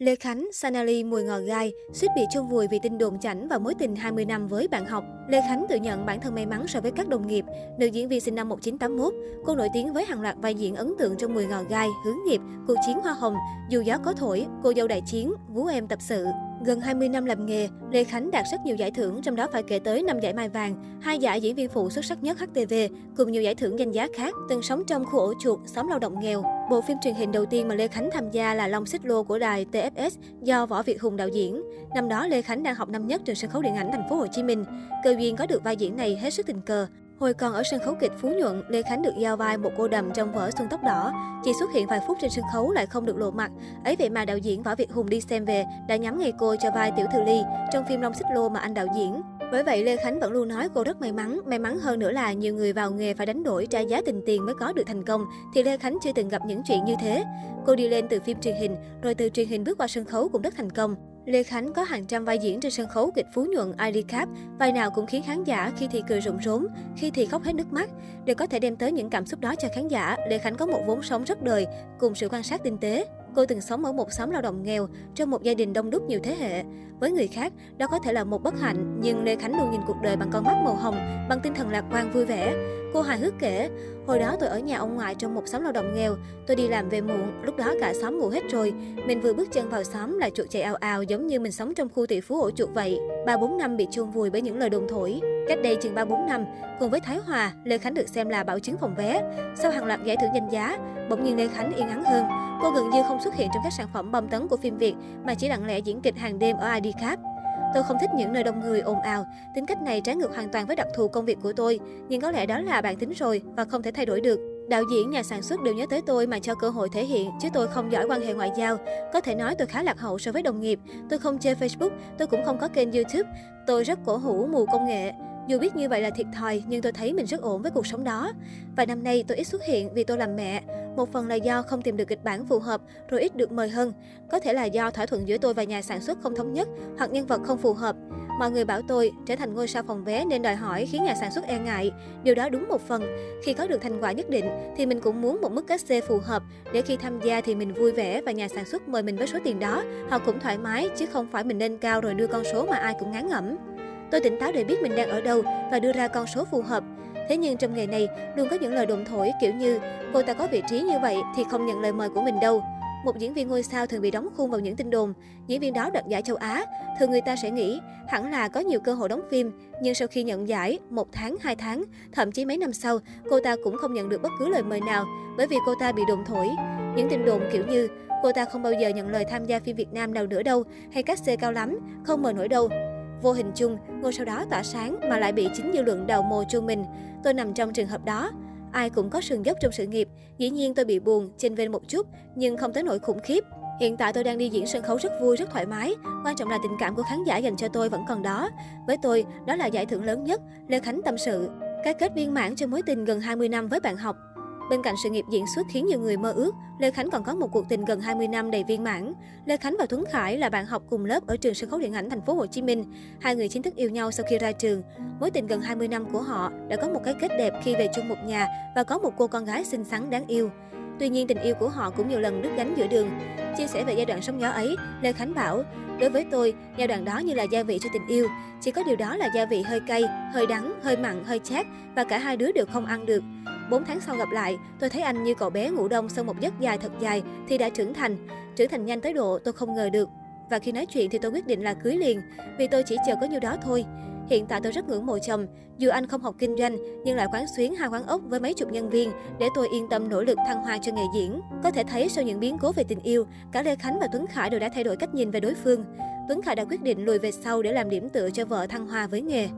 Lê Khánh, Sanali mùi ngò gai, suýt bị chôn vùi vì tin đồn chảnh và mối tình 20 năm với bạn học. Lê Khánh tự nhận bản thân may mắn so với các đồng nghiệp. Nữ diễn viên sinh năm 1981, cô nổi tiếng với hàng loạt vai diễn ấn tượng trong Mùi ngò gai, Hướng nghiệp, Cuộc chiến hoa hồng, Dù gió có thổi, Cô dâu đại chiến, Vú em tập sự. Gần 20 năm làm nghề, Lê Khánh đạt rất nhiều giải thưởng, trong đó phải kể tới 5 giải Mai Vàng, hai giải diễn viên phụ xuất sắc nhất HTV, cùng nhiều giải thưởng danh giá khác, từng sống trong khu ổ chuột, xóm lao động nghèo. Bộ phim truyền hình đầu tiên mà Lê Khánh tham gia là Long Xích Lô của đài TFS do Võ Việt Hùng đạo diễn. Năm đó Lê Khánh đang học năm nhất trường sân khấu điện ảnh thành phố Hồ Chí Minh. Cơ duyên có được vai diễn này hết sức tình cờ. Hồi còn ở sân khấu kịch Phú Nhuận, Lê Khánh được giao vai một cô đầm trong vở Xuân Tóc Đỏ. Chỉ xuất hiện vài phút trên sân khấu lại không được lộ mặt. Ấy vậy mà đạo diễn Võ Việt Hùng đi xem về đã nhắm ngay cô cho vai Tiểu Thư Ly trong phim Long Xích Lô mà anh đạo diễn. Bởi vậy, Lê Khánh vẫn luôn nói cô rất may mắn. May mắn hơn nữa là nhiều người vào nghề phải đánh đổi trả giá tình tiền mới có được thành công, thì Lê Khánh chưa từng gặp những chuyện như thế. Cô đi lên từ phim truyền hình, rồi từ truyền hình bước qua sân khấu cũng rất thành công. Lê Khánh có hàng trăm vai diễn trên sân khấu kịch Phú Nhuận idcap, vai nào cũng khiến khán giả khi thì cười rụng rốn, khi thì khóc hết nước mắt. Để có thể đem tới những cảm xúc đó cho khán giả, Lê Khánh có một vốn sống rất đời, cùng sự quan sát tinh tế. Cô từng sống ở một xóm lao động nghèo, trong một gia đình đông đúc nhiều thế hệ. Với người khác, đó có thể là một bất hạnh, nhưng Lê Khánh luôn nhìn cuộc đời bằng con mắt màu hồng, bằng tinh thần lạc quan vui vẻ. Cô hài hước kể, hồi đó tôi ở nhà ông ngoại trong một xóm lao động nghèo, tôi đi làm về muộn, lúc đó cả xóm ngủ hết rồi. Mình vừa bước chân vào xóm là chuột chạy ao ao giống như mình sống trong khu tỷ phú ổ chuột vậy. Ba bốn năm bị chôn vùi bởi những lời đồn thổi. Cách đây chừng 3-4 năm, cùng với Thái Hòa, Lê Khánh được xem là bảo chứng phòng vé. Sau hàng loạt giải thưởng danh giá, bỗng nhiên Lê Khánh yên ắng hơn. Cô gần như không xuất hiện trong các sản phẩm bom tấn của phim Việt mà chỉ lặng lẽ diễn kịch hàng đêm ở ID Cap. Tôi không thích những nơi đông người ồn ào, tính cách này trái ngược hoàn toàn với đặc thù công việc của tôi, nhưng có lẽ đó là bản tính rồi và không thể thay đổi được. Đạo diễn, nhà sản xuất đều nhớ tới tôi mà cho cơ hội thể hiện, chứ tôi không giỏi quan hệ ngoại giao. Có thể nói tôi khá lạc hậu so với đồng nghiệp. Tôi không chơi Facebook, tôi cũng không có kênh YouTube. Tôi rất cổ hủ mù công nghệ. Dù biết như vậy là thiệt thòi, nhưng tôi thấy mình rất ổn với cuộc sống đó. Vài năm nay tôi ít xuất hiện vì tôi làm mẹ. Một phần là do không tìm được kịch bản phù hợp, rồi ít được mời hơn. Có thể là do thỏa thuận giữa tôi và nhà sản xuất không thống nhất, hoặc nhân vật không phù hợp. Mọi người bảo tôi trở thành ngôi sao phòng vé nên đòi hỏi khiến nhà sản xuất e ngại. Điều đó đúng một phần. Khi có được thành quả nhất định thì mình cũng muốn một mức cách xê phù hợp để khi tham gia thì mình vui vẻ và nhà sản xuất mời mình với số tiền đó, họ cũng thoải mái chứ không phải mình lên cao rồi đưa con số mà ai cũng ngán ngẩm. Tôi tỉnh táo để biết mình đang ở đâu và đưa ra con số phù hợp. Thế nhưng trong nghề này luôn có những lời đồn thổi kiểu như cô ta có vị trí như vậy thì không nhận lời mời của mình đâu. Một diễn viên ngôi sao thường bị đóng khung vào những tin đồn. Diễn viên đó đoạt giải châu Á. Thường người ta sẽ nghĩ hẳn là có nhiều cơ hội đóng phim. Nhưng sau khi nhận giải, một tháng, hai tháng, thậm chí mấy năm sau, cô ta cũng không nhận được bất cứ lời mời nào bởi vì cô ta bị đồn thổi. Những tin đồn kiểu như cô ta không bao giờ nhận lời tham gia phim Việt Nam nào nữa đâu, hay các xe cao lắm, không mời nổi đâu. Vô hình chung, ngôi sao đó tỏa sáng mà lại bị chính dư luận đào mồ chu mình. Tôi nằm trong trường hợp đó. Ai cũng có sườn dốc trong sự nghiệp. Dĩ nhiên tôi bị buồn, chênh vênh một chút, nhưng không tới nỗi khủng khiếp. Hiện tại tôi đang đi diễn sân khấu rất vui, rất thoải mái. Quan trọng là tình cảm của khán giả dành cho tôi vẫn còn đó. Với tôi, đó là giải thưởng lớn nhất, Lê Khánh tâm sự. Cái kết viên mãn cho mối tình gần 20 năm với bạn học, Bên cạnh sự nghiệp diễn xuất khiến nhiều người mơ ước, Lê Khánh còn có một cuộc tình gần 20 năm đầy viên mãn. Lê Khánh và Tuấn Khải là bạn học cùng lớp ở trường sân khấu điện ảnh thành phố Hồ Chí Minh. Hai người chính thức yêu nhau sau khi ra trường. Mối tình gần 20 năm của họ đã có một cái kết đẹp khi về chung một nhà và có một cô con gái xinh xắn đáng yêu. Tuy nhiên tình yêu của họ cũng nhiều lần đứt gánh giữa đường. Chia sẻ về giai đoạn sóng gió ấy, Lê Khánh bảo, đối với tôi, giai đoạn đó như là gia vị cho tình yêu. Chỉ có điều đó là gia vị hơi cay, hơi đắng, hơi mặn, hơi chát và cả hai đứa đều không ăn được. 4 tháng sau gặp lại, tôi thấy anh như cậu bé ngủ đông sau một giấc dài thật dài thì đã trưởng thành. Trưởng thành nhanh tới độ tôi không ngờ được. Và khi nói chuyện thì tôi quyết định là cưới liền, vì tôi chỉ chờ có nhiêu đó thôi. Hiện tại tôi rất ngưỡng mộ chồng, dù anh không học kinh doanh nhưng lại quán xuyến hai quán ốc với mấy chục nhân viên để tôi yên tâm nỗ lực thăng hoa cho nghề diễn. Có thể thấy sau những biến cố về tình yêu, cả Lê Khánh và Tuấn Khải đều đã thay đổi cách nhìn về đối phương. Tuấn Khải đã quyết định lùi về sau để làm điểm tựa cho vợ thăng hoa với nghề.